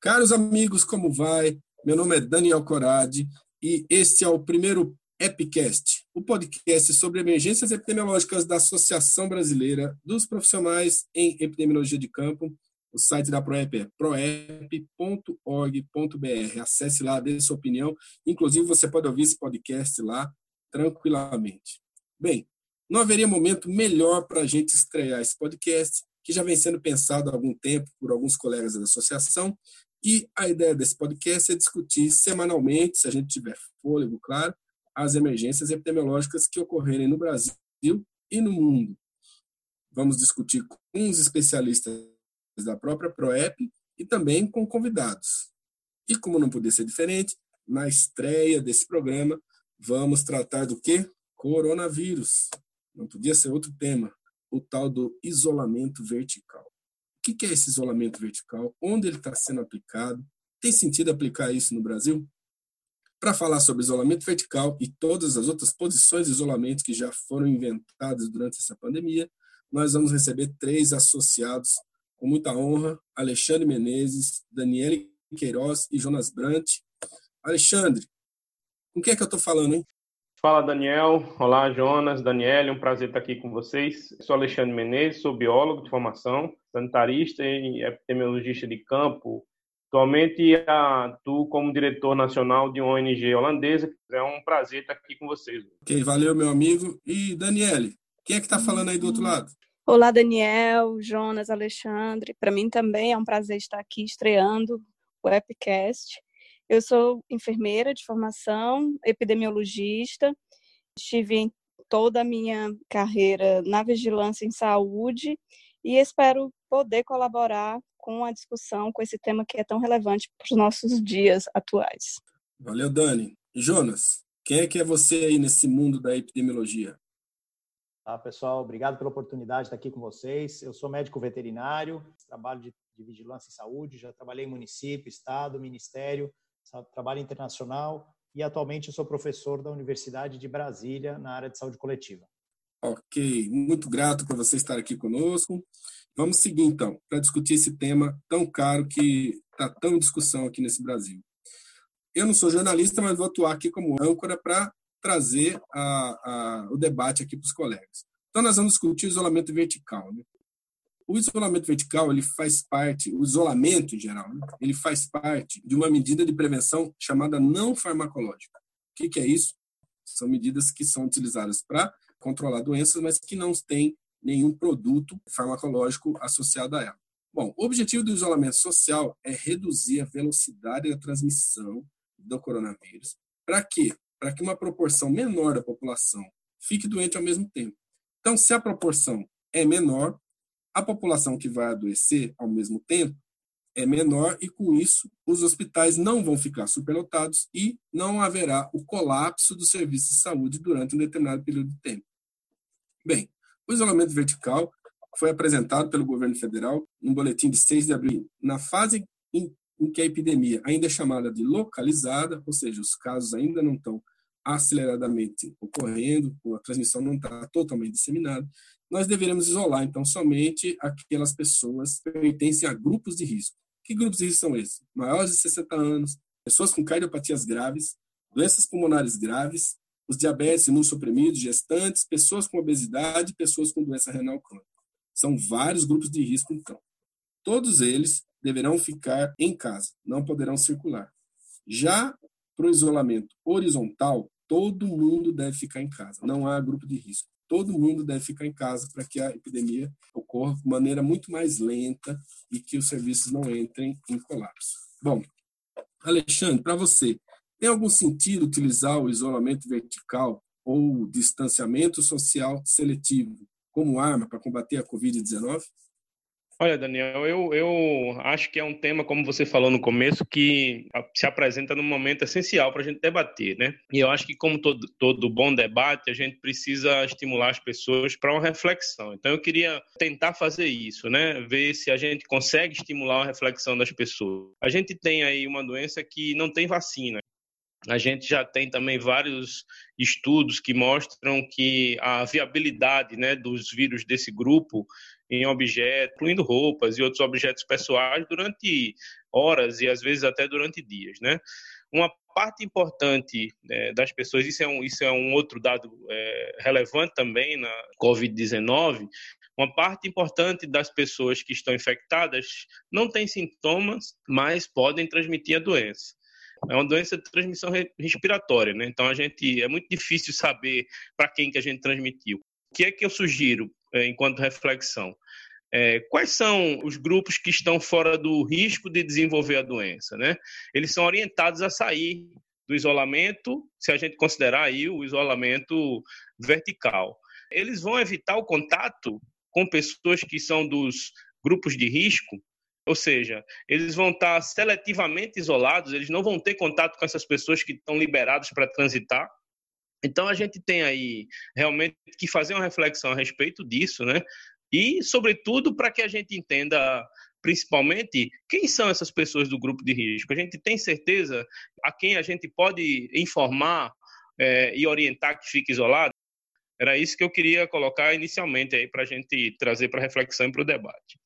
Caros amigos, como vai? Meu nome é Daniel Coradi e este é o primeiro Epicast, o podcast sobre emergências epidemiológicas da Associação Brasileira dos Profissionais em Epidemiologia de Campo. O site da ProEP é proep.org.br. Acesse lá, dê sua opinião. Inclusive, você pode ouvir esse podcast lá tranquilamente. Bem, não haveria momento melhor para a gente estrear esse podcast, que já vem sendo pensado há algum tempo por alguns colegas da associação, e a ideia desse podcast é discutir semanalmente, se a gente tiver fôlego, claro, as emergências epidemiológicas que ocorrerem no Brasil e no mundo. Vamos discutir com os especialistas da própria PROEP e também com convidados. E como não podia ser diferente, na estreia desse programa, vamos tratar do que? Coronavírus. Não podia ser outro tema, o tal do isolamento vertical. O que é esse isolamento vertical? Onde ele está sendo aplicado? Tem sentido aplicar isso no Brasil? Para falar sobre isolamento vertical e todas as outras posições de isolamento que já foram inventadas durante essa pandemia, nós vamos receber três associados com muita honra: Alexandre Menezes, Daniele Queiroz e Jonas Brant. Alexandre, com quem é que eu estou falando, hein? Fala, Daniel. Olá, Jonas, Daniele. Um prazer estar aqui com vocês. sou Alexandre Menezes, sou biólogo de formação, sanitarista e epidemiologista de campo. Atualmente atuo como diretor nacional de uma ONG holandesa. É um prazer estar aqui com vocês. Ok, valeu, meu amigo. E Daniele, quem é que está falando aí do outro lado? Olá, Daniel, Jonas, Alexandre. Para mim também é um prazer estar aqui estreando o Epicast. Eu sou enfermeira de formação, epidemiologista. Estive em toda a minha carreira na vigilância em saúde e espero poder colaborar com a discussão com esse tema que é tão relevante para os nossos dias atuais. Valeu, Dani. Jonas, quem é que é você aí nesse mundo da epidemiologia? Tá, pessoal, obrigado pela oportunidade de estar aqui com vocês. Eu sou médico veterinário, trabalho de, de vigilância em saúde, já trabalhei em município, estado, ministério, trabalho internacional e atualmente sou professor da Universidade de Brasília na área de saúde coletiva. Ok, muito grato por você estar aqui conosco. Vamos seguir então para discutir esse tema tão caro que está tão em discussão aqui nesse Brasil. Eu não sou jornalista, mas vou atuar aqui como âncora para trazer a, a, o debate aqui para os colegas. Então, nós vamos discutir isolamento vertical. Né? O isolamento vertical ele faz parte, o isolamento em geral, né? ele faz parte de uma medida de prevenção chamada não farmacológica. O que, que é isso? São medidas que são utilizadas para controlar doenças, mas que não têm nenhum produto farmacológico associado a ela. Bom, o objetivo do isolamento social é reduzir a velocidade da transmissão do coronavírus. Para quê? Para que uma proporção menor da população fique doente ao mesmo tempo. Então, se a proporção é menor, a população que vai adoecer ao mesmo tempo é menor e, com isso, os hospitais não vão ficar superlotados e não haverá o colapso do serviço de saúde durante um determinado período de tempo. Bem, o isolamento vertical foi apresentado pelo governo federal no boletim de 6 de abril, na fase em, em que a epidemia ainda é chamada de localizada, ou seja, os casos ainda não estão aceleradamente ocorrendo, a transmissão não está totalmente disseminada, nós deveremos isolar, então, somente aquelas pessoas que pertencem a grupos de risco. Que grupos de risco são esses? Maiores de 60 anos, pessoas com cardiopatias graves, doenças pulmonares graves, os diabetes imunossuprimidos, gestantes, pessoas com obesidade, pessoas com doença renal crônica. São vários grupos de risco, então. Todos eles deverão ficar em casa, não poderão circular. Já para o isolamento horizontal, todo mundo deve ficar em casa, não há grupo de risco todo mundo deve ficar em casa para que a epidemia ocorra de maneira muito mais lenta e que os serviços não entrem em colapso. Bom, Alexandre, para você, tem algum sentido utilizar o isolamento vertical ou distanciamento social seletivo como arma para combater a Covid-19? Olha, Daniel, eu, eu acho que é um tema, como você falou no começo, que se apresenta num momento essencial para a gente debater, né? E eu acho que, como todo, todo bom debate, a gente precisa estimular as pessoas para uma reflexão. Então, eu queria tentar fazer isso, né? Ver se a gente consegue estimular a reflexão das pessoas. A gente tem aí uma doença que não tem vacina. A gente já tem também vários estudos que mostram que a viabilidade né, dos vírus desse grupo em objetos, incluindo roupas e outros objetos pessoais durante horas e às vezes até durante dias, né? Uma parte importante né, das pessoas, isso é um, isso é um outro dado é, relevante também na Covid-19, uma parte importante das pessoas que estão infectadas não tem sintomas, mas podem transmitir a doença. É uma doença de transmissão respiratória, né? Então a gente é muito difícil saber para quem que a gente transmitiu. O que é que eu sugiro é, enquanto reflexão? É, quais são os grupos que estão fora do risco de desenvolver a doença, né? Eles são orientados a sair do isolamento, se a gente considerar aí o isolamento vertical. Eles vão evitar o contato com pessoas que são dos grupos de risco, ou seja, eles vão estar seletivamente isolados, eles não vão ter contato com essas pessoas que estão liberadas para transitar. Então a gente tem aí realmente que fazer uma reflexão a respeito disso, né? E, sobretudo, para que a gente entenda principalmente quem são essas pessoas do grupo de risco. A gente tem certeza a quem a gente pode informar é, e orientar que fique isolado? Era isso que eu queria colocar inicialmente aí para a gente trazer para reflexão e para o debate.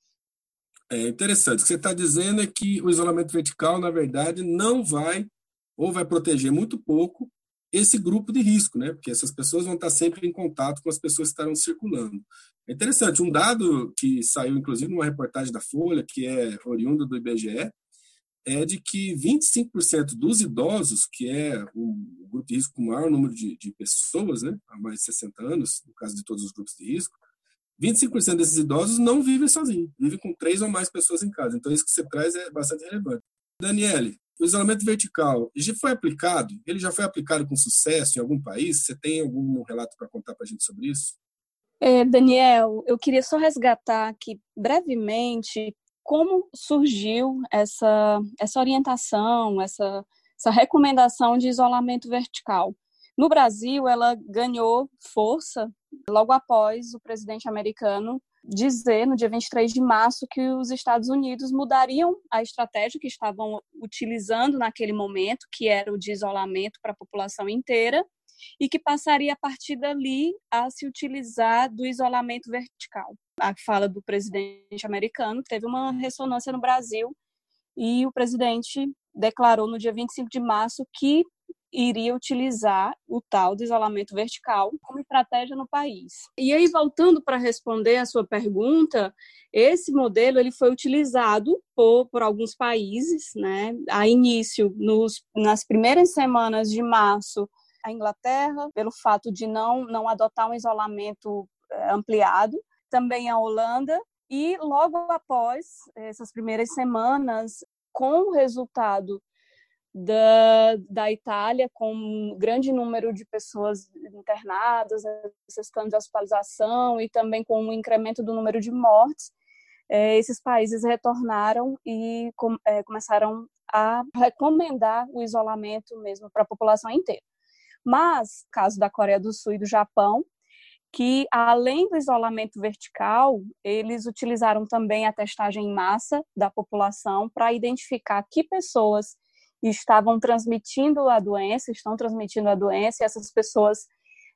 É interessante. O que você está dizendo é que o isolamento vertical, na verdade, não vai ou vai proteger muito pouco esse grupo de risco, né? Porque essas pessoas vão estar sempre em contato com as pessoas que estarão circulando. É interessante, um dado que saiu, inclusive, numa reportagem da Folha, que é oriundo do IBGE, é de que 25% dos idosos, que é o grupo de risco com maior número de, de pessoas, né, há mais de 60 anos, no caso de todos os grupos de risco, 25% desses idosos não vivem sozinhos, vivem com três ou mais pessoas em casa. Então, isso que você traz é bastante relevante. Daniele, o isolamento vertical já foi aplicado? Ele já foi aplicado com sucesso em algum país? Você tem algum relato para contar para a gente sobre isso? É, Daniel, eu queria só resgatar aqui brevemente como surgiu essa, essa orientação, essa, essa recomendação de isolamento vertical. No Brasil, ela ganhou força logo após o presidente americano dizer, no dia 23 de março, que os Estados Unidos mudariam a estratégia que estavam utilizando naquele momento, que era o de isolamento para a população inteira, e que passaria a partir dali a se utilizar do isolamento vertical. A fala do presidente americano teve uma ressonância no Brasil e o presidente declarou no dia 25 de março que iria utilizar o tal de isolamento vertical como estratégia no país. E aí voltando para responder a sua pergunta, esse modelo ele foi utilizado por, por alguns países, né? A início nos, nas primeiras semanas de março a Inglaterra, pelo fato de não, não adotar um isolamento eh, ampliado, também a Holanda, e logo após essas primeiras semanas, com o resultado da, da Itália, com um grande número de pessoas internadas, necessitando de hospitalização e também com um incremento do número de mortes, eh, esses países retornaram e com, eh, começaram a recomendar o isolamento mesmo para a população inteira. Mas, caso da Coreia do Sul e do Japão, que além do isolamento vertical, eles utilizaram também a testagem em massa da população para identificar que pessoas estavam transmitindo a doença, estão transmitindo a doença, e essas pessoas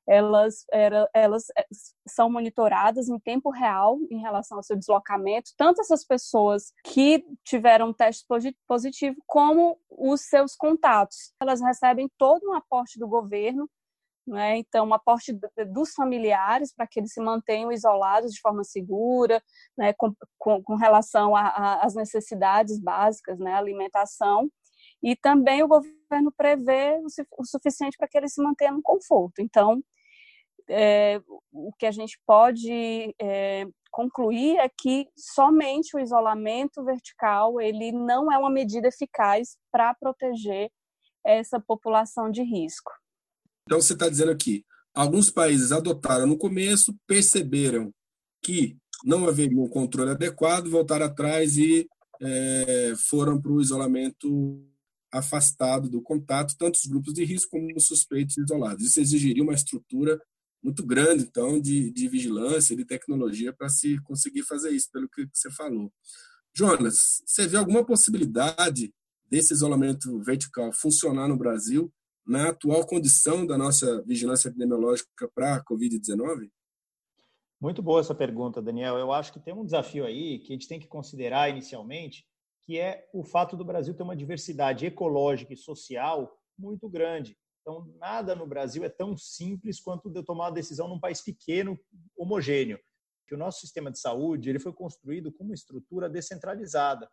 elas, elas eh, são monitoradas em tempo real em relação ao seu deslocamento, tanto essas pessoas que tiveram teste positivo, como os seus contatos. Elas recebem todo um aporte do governo, né? então, um aporte dos familiares para que eles se mantenham isolados de forma segura, né? com, com, com relação às necessidades básicas, né? alimentação, e também o governo prevê o, suficiente para que eles se mantenham no conforto. Então, é, o que a gente pode é, concluir é que somente o isolamento vertical ele não é uma medida eficaz para proteger essa população de risco. Então você está dizendo aqui, alguns países adotaram no começo, perceberam que não haveria um controle adequado, voltaram atrás e é, foram para o isolamento afastado do contato, tanto os grupos de risco como os suspeitos isolados. Isso exigiria uma estrutura muito grande, então, de, de vigilância, de tecnologia para se conseguir fazer isso, pelo que você falou. Jonas, você vê alguma possibilidade desse isolamento vertical funcionar no Brasil na atual condição da nossa vigilância epidemiológica para a Covid-19? Muito boa essa pergunta, Daniel. Eu acho que tem um desafio aí que a gente tem que considerar inicialmente, que é o fato do Brasil ter uma diversidade ecológica e social muito grande. Então, nada no Brasil é tão simples quanto de tomar uma decisão num país pequeno, homogêneo. Que o nosso sistema de saúde ele foi construído com uma estrutura descentralizada.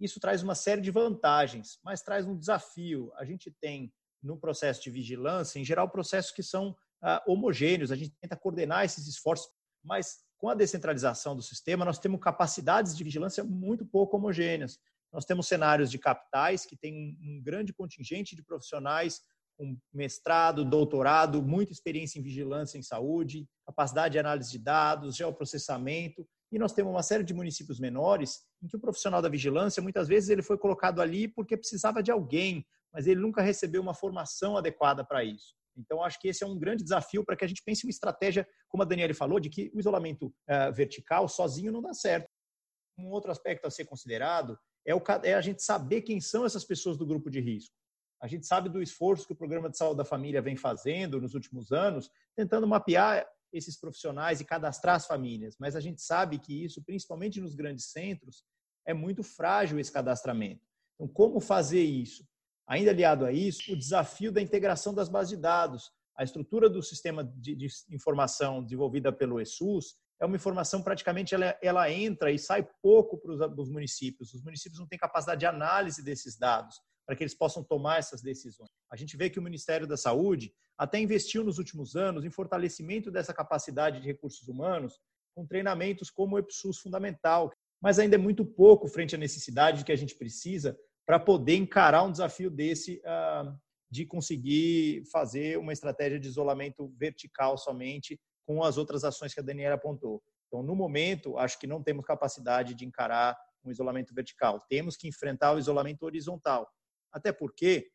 Isso traz uma série de vantagens, mas traz um desafio. A gente tem no processo de vigilância, em geral, processos que são ah, homogêneos. A gente tenta coordenar esses esforços mas com a descentralização do sistema, nós temos capacidades de vigilância muito pouco homogêneas. Nós temos cenários de capitais que têm um grande contingente de profissionais com mestrado, doutorado, muita experiência em vigilância em saúde, capacidade de análise de dados, geoprocessamento, e nós temos uma série de municípios menores em que o profissional da vigilância, muitas vezes, ele foi colocado ali porque precisava de alguém, mas ele nunca recebeu uma formação adequada para isso. Então, acho que esse é um grande desafio para que a gente pense uma estratégia, como a Daniela falou, de que o isolamento uh, vertical sozinho não dá certo. Um outro aspecto a ser considerado é, o, é a gente saber quem são essas pessoas do grupo de risco. A gente sabe do esforço que o Programa de Saúde da Família vem fazendo nos últimos anos, tentando mapear esses profissionais e cadastrar as famílias, mas a gente sabe que isso, principalmente nos grandes centros, é muito frágil esse cadastramento. Então, como fazer isso? Ainda aliado a isso, o desafio da integração das bases de dados. A estrutura do sistema de, de informação desenvolvida pelo ESUS é uma informação praticamente ela, ela entra e sai pouco para os municípios. Os municípios não têm capacidade de análise desses dados para que eles possam tomar essas decisões. A gente vê que o Ministério da Saúde até investiu nos últimos anos em fortalecimento dessa capacidade de recursos humanos com treinamentos como o EPSUS fundamental, mas ainda é muito pouco frente à necessidade que a gente precisa para poder encarar um desafio desse uh, de conseguir fazer uma estratégia de isolamento vertical somente com as outras ações que a Daniela apontou. Então, no momento, acho que não temos capacidade de encarar um isolamento vertical. Temos que enfrentar o isolamento horizontal. Até porque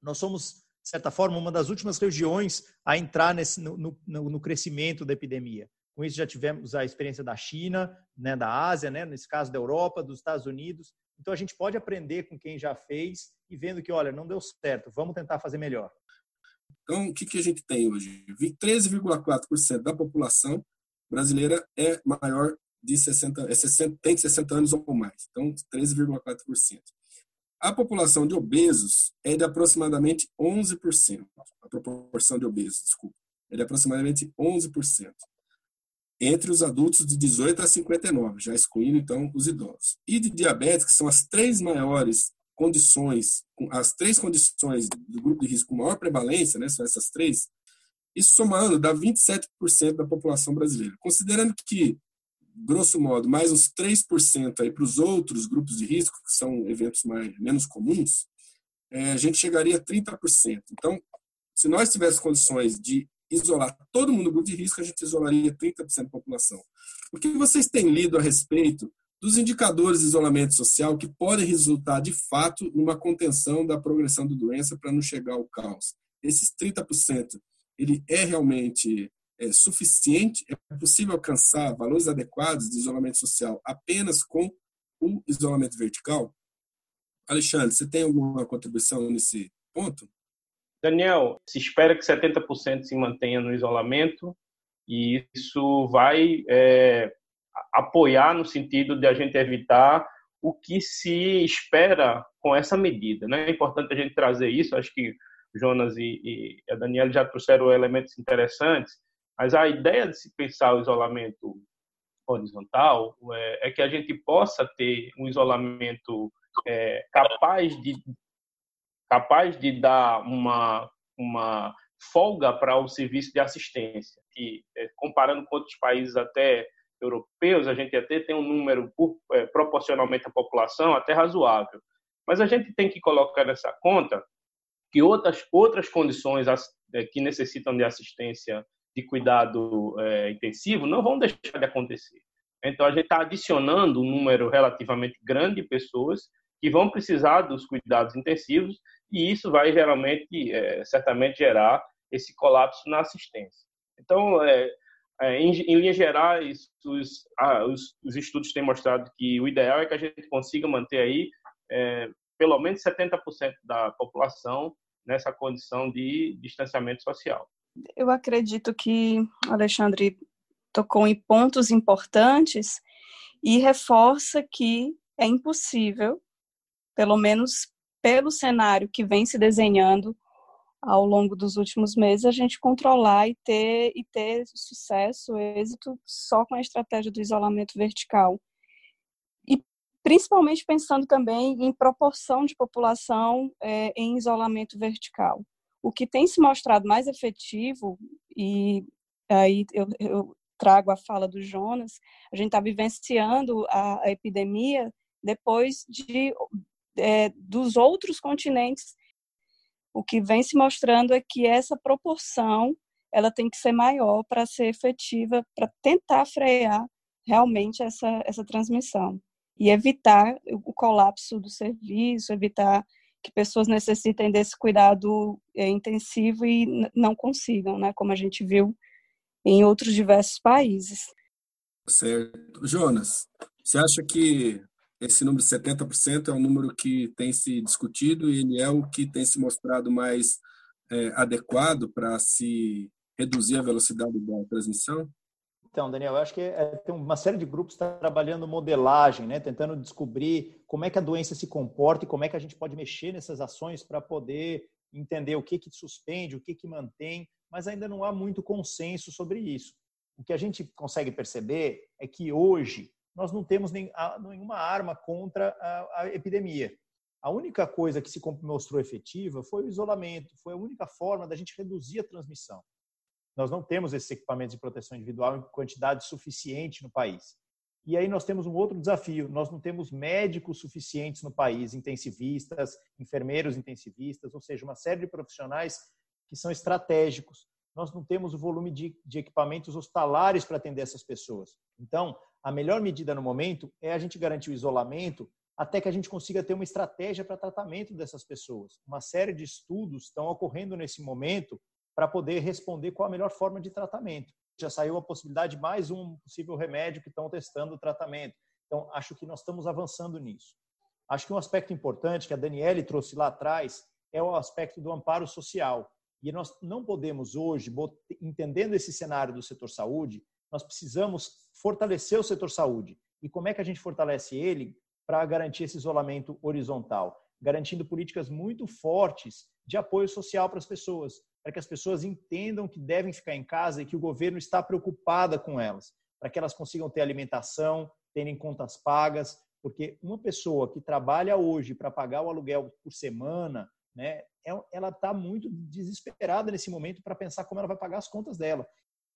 nós somos, de certa forma, uma das últimas regiões a entrar nesse, no, no, no crescimento da epidemia. Com isso, já tivemos a experiência da China, né, da Ásia, né, nesse caso da Europa, dos Estados Unidos, então a gente pode aprender com quem já fez e vendo que, olha, não deu certo, vamos tentar fazer melhor. Então, o que, que a gente tem hoje? 13,4% da população brasileira é maior de 60, é 60, tem 60 anos ou mais. Então, 13,4%. A população de obesos é de aproximadamente 11%. A proporção de obesos, desculpa, é de aproximadamente 11% entre os adultos de 18 a 59, já excluindo então os idosos. E de diabetes, que são as três maiores condições, as três condições do grupo de risco com maior prevalência, né, são essas três, isso somando dá 27% da população brasileira. Considerando que, grosso modo, mais uns 3% aí para os outros grupos de risco, que são eventos mais, menos comuns, é, a gente chegaria a 30%. Então, se nós tivéssemos condições de isolar todo mundo do grupo de risco, a gente isolaria 30% da população. O que vocês têm lido a respeito dos indicadores de isolamento social que podem resultar, de fato, numa contenção da progressão da doença para não chegar ao caos? Esses 30%, ele é realmente é, suficiente? É possível alcançar valores adequados de isolamento social apenas com o isolamento vertical? Alexandre, você tem alguma contribuição nesse ponto? Daniel, se espera que 70% se mantenha no isolamento e isso vai é, apoiar no sentido de a gente evitar o que se espera com essa medida. Né? É importante a gente trazer isso, acho que Jonas e, e a Daniela já trouxeram elementos interessantes, mas a ideia de se pensar o isolamento horizontal é, é que a gente possa ter um isolamento é, capaz de capaz de dar uma, uma folga para o serviço de assistência, que é, comparando com outros países até europeus, a gente até tem um número por, é, proporcionalmente à população até razoável. Mas a gente tem que colocar nessa conta que outras outras condições é, que necessitam de assistência de cuidado é, intensivo não vão deixar de acontecer. Então a gente está adicionando um número relativamente grande de pessoas que vão precisar dos cuidados intensivos e isso vai geralmente, é, certamente gerar esse colapso na assistência. Então, é, é, em, em linhas gerais, os, ah, os, os, estudos têm mostrado que o ideal é que a gente consiga manter aí é, pelo menos 70% da população nessa condição de distanciamento social. Eu acredito que Alexandre tocou em pontos importantes e reforça que é impossível, pelo menos pelo cenário que vem se desenhando ao longo dos últimos meses, a gente controlar e ter, e ter sucesso, êxito, só com a estratégia do isolamento vertical. E principalmente pensando também em proporção de população é, em isolamento vertical. O que tem se mostrado mais efetivo, e aí eu, eu trago a fala do Jonas, a gente está vivenciando a, a, epidemia depois de é, dos outros continentes. O que vem se mostrando é que essa proporção ela tem que ser maior para ser efetiva, para tentar frear realmente essa, essa transmissão e evitar o colapso do serviço, evitar que pessoas necessitem desse cuidado é, intensivo e não consigam, né, como a gente viu em outros diversos países. Certo. Jonas, você acha que esse número de 70% é um número que tem se discutido e ele é o que tem se mostrado mais é, adequado para se reduzir a velocidade da transmissão? Então, Daniel, eu acho que é, tem uma série de grupos está trabalhando modelagem, né, tentando descobrir como é que a doença se comporta e como é que a gente pode mexer nessas ações para poder entender o que, que suspende, o que, que mantém mas ainda não há muito consenso sobre isso. O que a gente consegue perceber é que hoje nós não temos nenhuma arma contra a, a epidemia. A única coisa que se mostrou efetiva foi o isolamento, foi a única forma da gente reduzir a transmissão. Nós não temos esses equipamentos de proteção individual em quantidade suficiente no país. E aí nós temos um outro desafio: nós não temos médicos suficientes no país, intensivistas, enfermeiros intensivistas, ou seja, uma série de profissionais que são estratégicos. Nós não temos o volume de, de equipamentos hospitalares para atender essas pessoas. Então, a melhor medida no momento é a gente garantir o isolamento até que a gente consiga ter uma estratégia para tratamento dessas pessoas. Uma série de estudos estão ocorrendo nesse momento para poder responder qual a melhor forma de tratamento. Já saiu a possibilidade de mais um possível remédio que estão testando o tratamento. Então, acho que nós estamos avançando nisso. Acho que um aspecto importante que a Daniele trouxe lá atrás é o aspecto do amparo social. E nós não podemos hoje, entendendo esse cenário do setor saúde, nós precisamos fortalecer o setor saúde. E como é que a gente fortalece ele para garantir esse isolamento horizontal? Garantindo políticas muito fortes de apoio social para as pessoas, para que as pessoas entendam que devem ficar em casa e que o governo está preocupada com elas, para que elas consigam ter alimentação, terem contas pagas, porque uma pessoa que trabalha hoje para pagar o aluguel por semana, né, é ela está muito desesperada nesse momento para pensar como ela vai pagar as contas dela.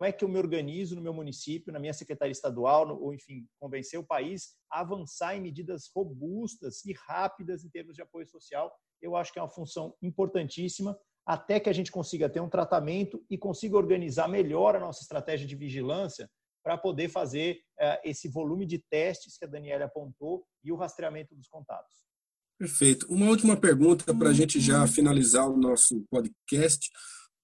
Como é que eu me organizo no meu município, na minha secretaria estadual, no, ou enfim, convencer o país a avançar em medidas robustas e rápidas em termos de apoio social? Eu acho que é uma função importantíssima até que a gente consiga ter um tratamento e consiga organizar melhor a nossa estratégia de vigilância para poder fazer uh, esse volume de testes que a Daniela apontou e o rastreamento dos contatos. Perfeito. Uma última pergunta para a gente já finalizar o nosso podcast.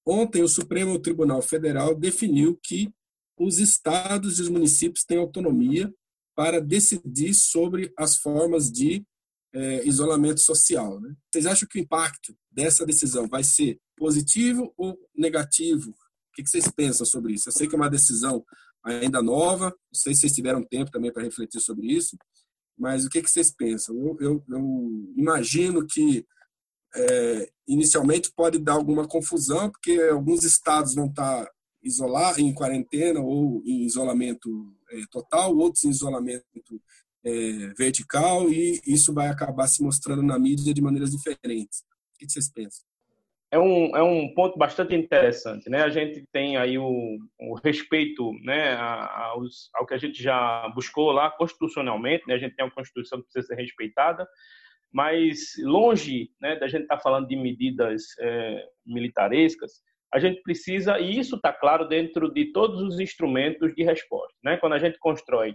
Ontem, o Supremo Tribunal Federal definiu que os estados e os municípios têm autonomia para decidir sobre as formas de é, isolamento social. Né? Vocês acham que o impacto dessa decisão vai ser positivo ou negativo? O que vocês pensam sobre isso? Eu sei que é uma decisão ainda nova, não sei se vocês tiveram tempo também para refletir sobre isso, mas o que, que vocês pensam? Eu, eu, eu imagino que é, inicialmente pode dar alguma confusão, porque alguns estados vão estar isolados, em quarentena ou em isolamento é, total, outros em isolamento é, vertical, e isso vai acabar se mostrando na mídia de maneiras diferentes. O que vocês pensam? é um, é um ponto bastante interessante. Né? A gente tem aí o, o respeito né, aos, ao que a gente já buscou lá constitucionalmente, né? a gente tem uma Constituição que precisa ser respeitada, mas longe né, da gente estar tá falando de medidas é, militarescas, a gente precisa, e isso está claro dentro de todos os instrumentos de resposta. Né? Quando a gente constrói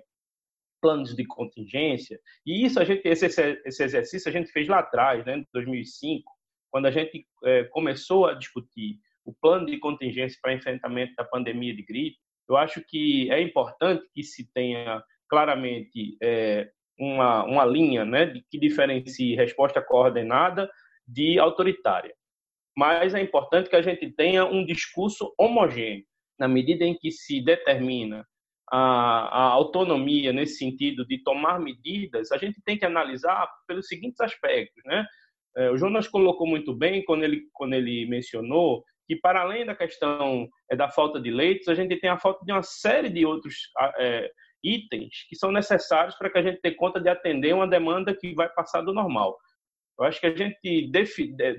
planos de contingência, e isso a gente, esse, esse exercício a gente fez lá atrás, né, em 2005, quando a gente é, começou a discutir o plano de contingência para enfrentamento da pandemia de gripe, eu acho que é importante que se tenha claramente é, uma, uma linha né, que diferencie resposta coordenada de autoritária. Mas é importante que a gente tenha um discurso homogêneo, na medida em que se determina a, a, autonomia nesse sentido de tomar medidas, a gente tem que analisar pelos seguintes aspectos, né? É, o Jonas colocou muito bem quando ele, quando ele mencionou que, para além da questão é, da falta de leitos, a gente tem a falta de uma série de outros é, itens que são necessários para que a gente tenha conta de atender uma demanda que vai passar do normal. Eu acho que a gente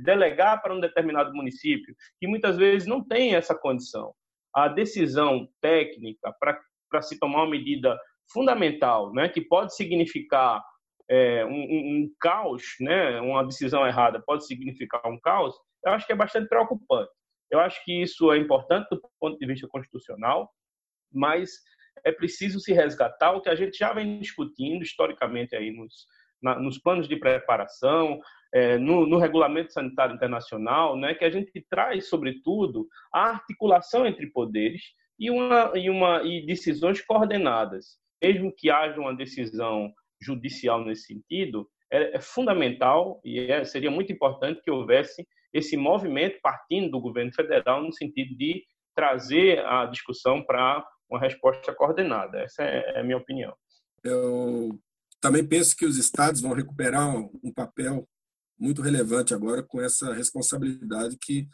delegar para um determinado município, que muitas vezes não tem essa condição, a decisão técnica para para se tomar uma medida fundamental, né, que pode significar é, um, um, caos, né, uma decisão errada pode significar um caos, eu acho que é bastante preocupante. Eu acho que isso é importante do ponto de vista constitucional, mas é preciso se resgatar o que a gente já vem discutindo historicamente aí nos, na, nos planos de preparação, é, no, no, regulamento sanitário internacional, né, que a gente traz, sobretudo, a articulação entre poderes e, uma, e, uma, e decisões coordenadas. Mesmo que haja uma decisão judicial nesse sentido, é, é fundamental e é, seria muito importante que houvesse esse movimento partindo do governo federal no sentido de trazer a discussão para uma resposta coordenada. Essa é, é a minha opinião. Eu também penso que os estados vão recuperar um papel muito relevante agora com essa responsabilidade que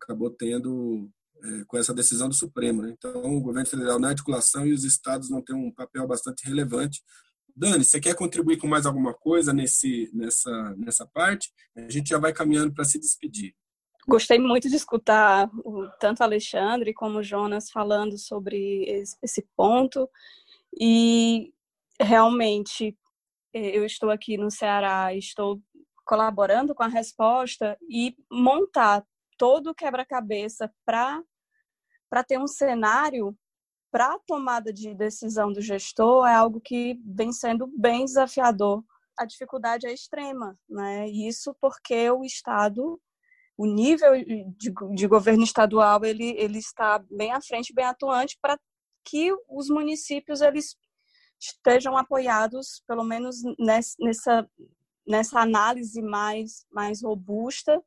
acabou tendo é, com essa decisão do Supremo. Né? Então, o governo federal na articulação e os estados vão ter um papel bastante relevante. Dani, você quer contribuir com mais alguma coisa nesse, nessa, nessa parte? A gente já vai caminhando para se despedir. Gostei muito de escutar o, tanto Alexandre como o Jonas falando sobre esse ponto. E realmente, é, eu estou aqui no Ceará, estou colaborando com a resposta e montar todo o quebra-cabeça para ter um cenário para a tomada de decisão do gestor é algo que vem sendo bem desafiador. A dificuldade é extrema, né? Isso porque o Estado, o nível de, de governo estadual, ele, ele está bem à frente, bem atuante para que os municípios eles estejam apoiados, pelo menos nessa, nessa análise mais, mais robusta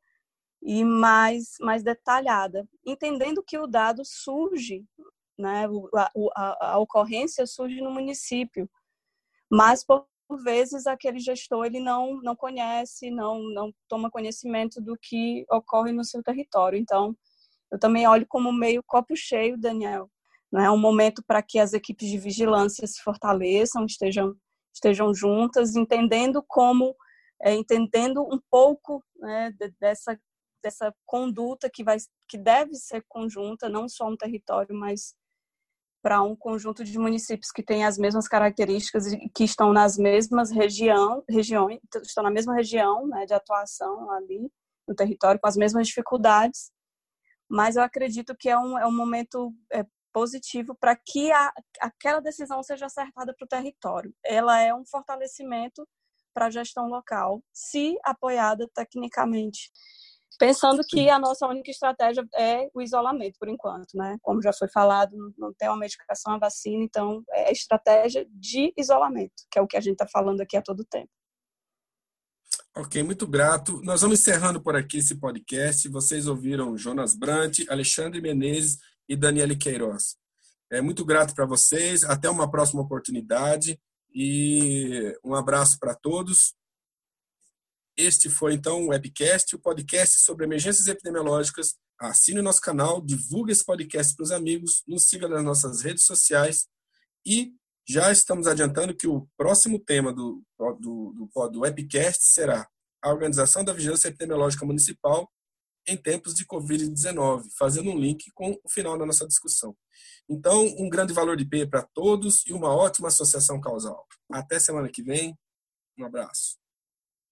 e mais, mais detalhada, entendendo que o dado surge, né, a, a, a ocorrência surge no município, mas por vezes aquele gestor ele não não conhece, não não toma conhecimento do que ocorre no seu território. Então, eu também olho como meio copo cheio, Daniel. Né? É um momento para que as equipes de vigilância se fortaleçam, estejam estejam juntas, entendendo como é, entendendo um pouco né, dessa dessa conduta que vai que deve ser conjunta, não só um território, mas para um conjunto de municípios que têm as mesmas características e que estão nas mesmas região, regiões, estão na mesma região né, de atuação ali no território, com as mesmas dificuldades. Mas eu acredito que é um, é um momento é, positivo para que a, aquela decisão seja acertada para o território. Ela é um fortalecimento para a gestão local, se apoiada tecnicamente pensando que a nossa única estratégia é o isolamento, por enquanto, né? Como já foi falado, não tem uma medicação, a vacina, então é a estratégia de isolamento, que é o que a gente está falando aqui a todo tempo. Ok, muito grato. Nós vamos encerrando por aqui esse podcast. Vocês ouviram Jonas Brant, Alexandre Menezes e Daniele Queiroz. É muito grato para vocês. Até uma próxima oportunidade e um abraço para todos. Este foi então o webcast, o podcast sobre emergências epidemiológicas. Assine o nosso canal, divulgue esse podcast para os amigos, nos siga nas nossas redes sociais e já estamos adiantando que o próximo tema do, do, do, do webcast será a organização da vigilância epidemiológica municipal em tempos de Covid-19, fazendo um link com o final da nossa discussão. Então, um grande valor de P para todos e uma ótima associação causal. Até semana que vem. Um abraço.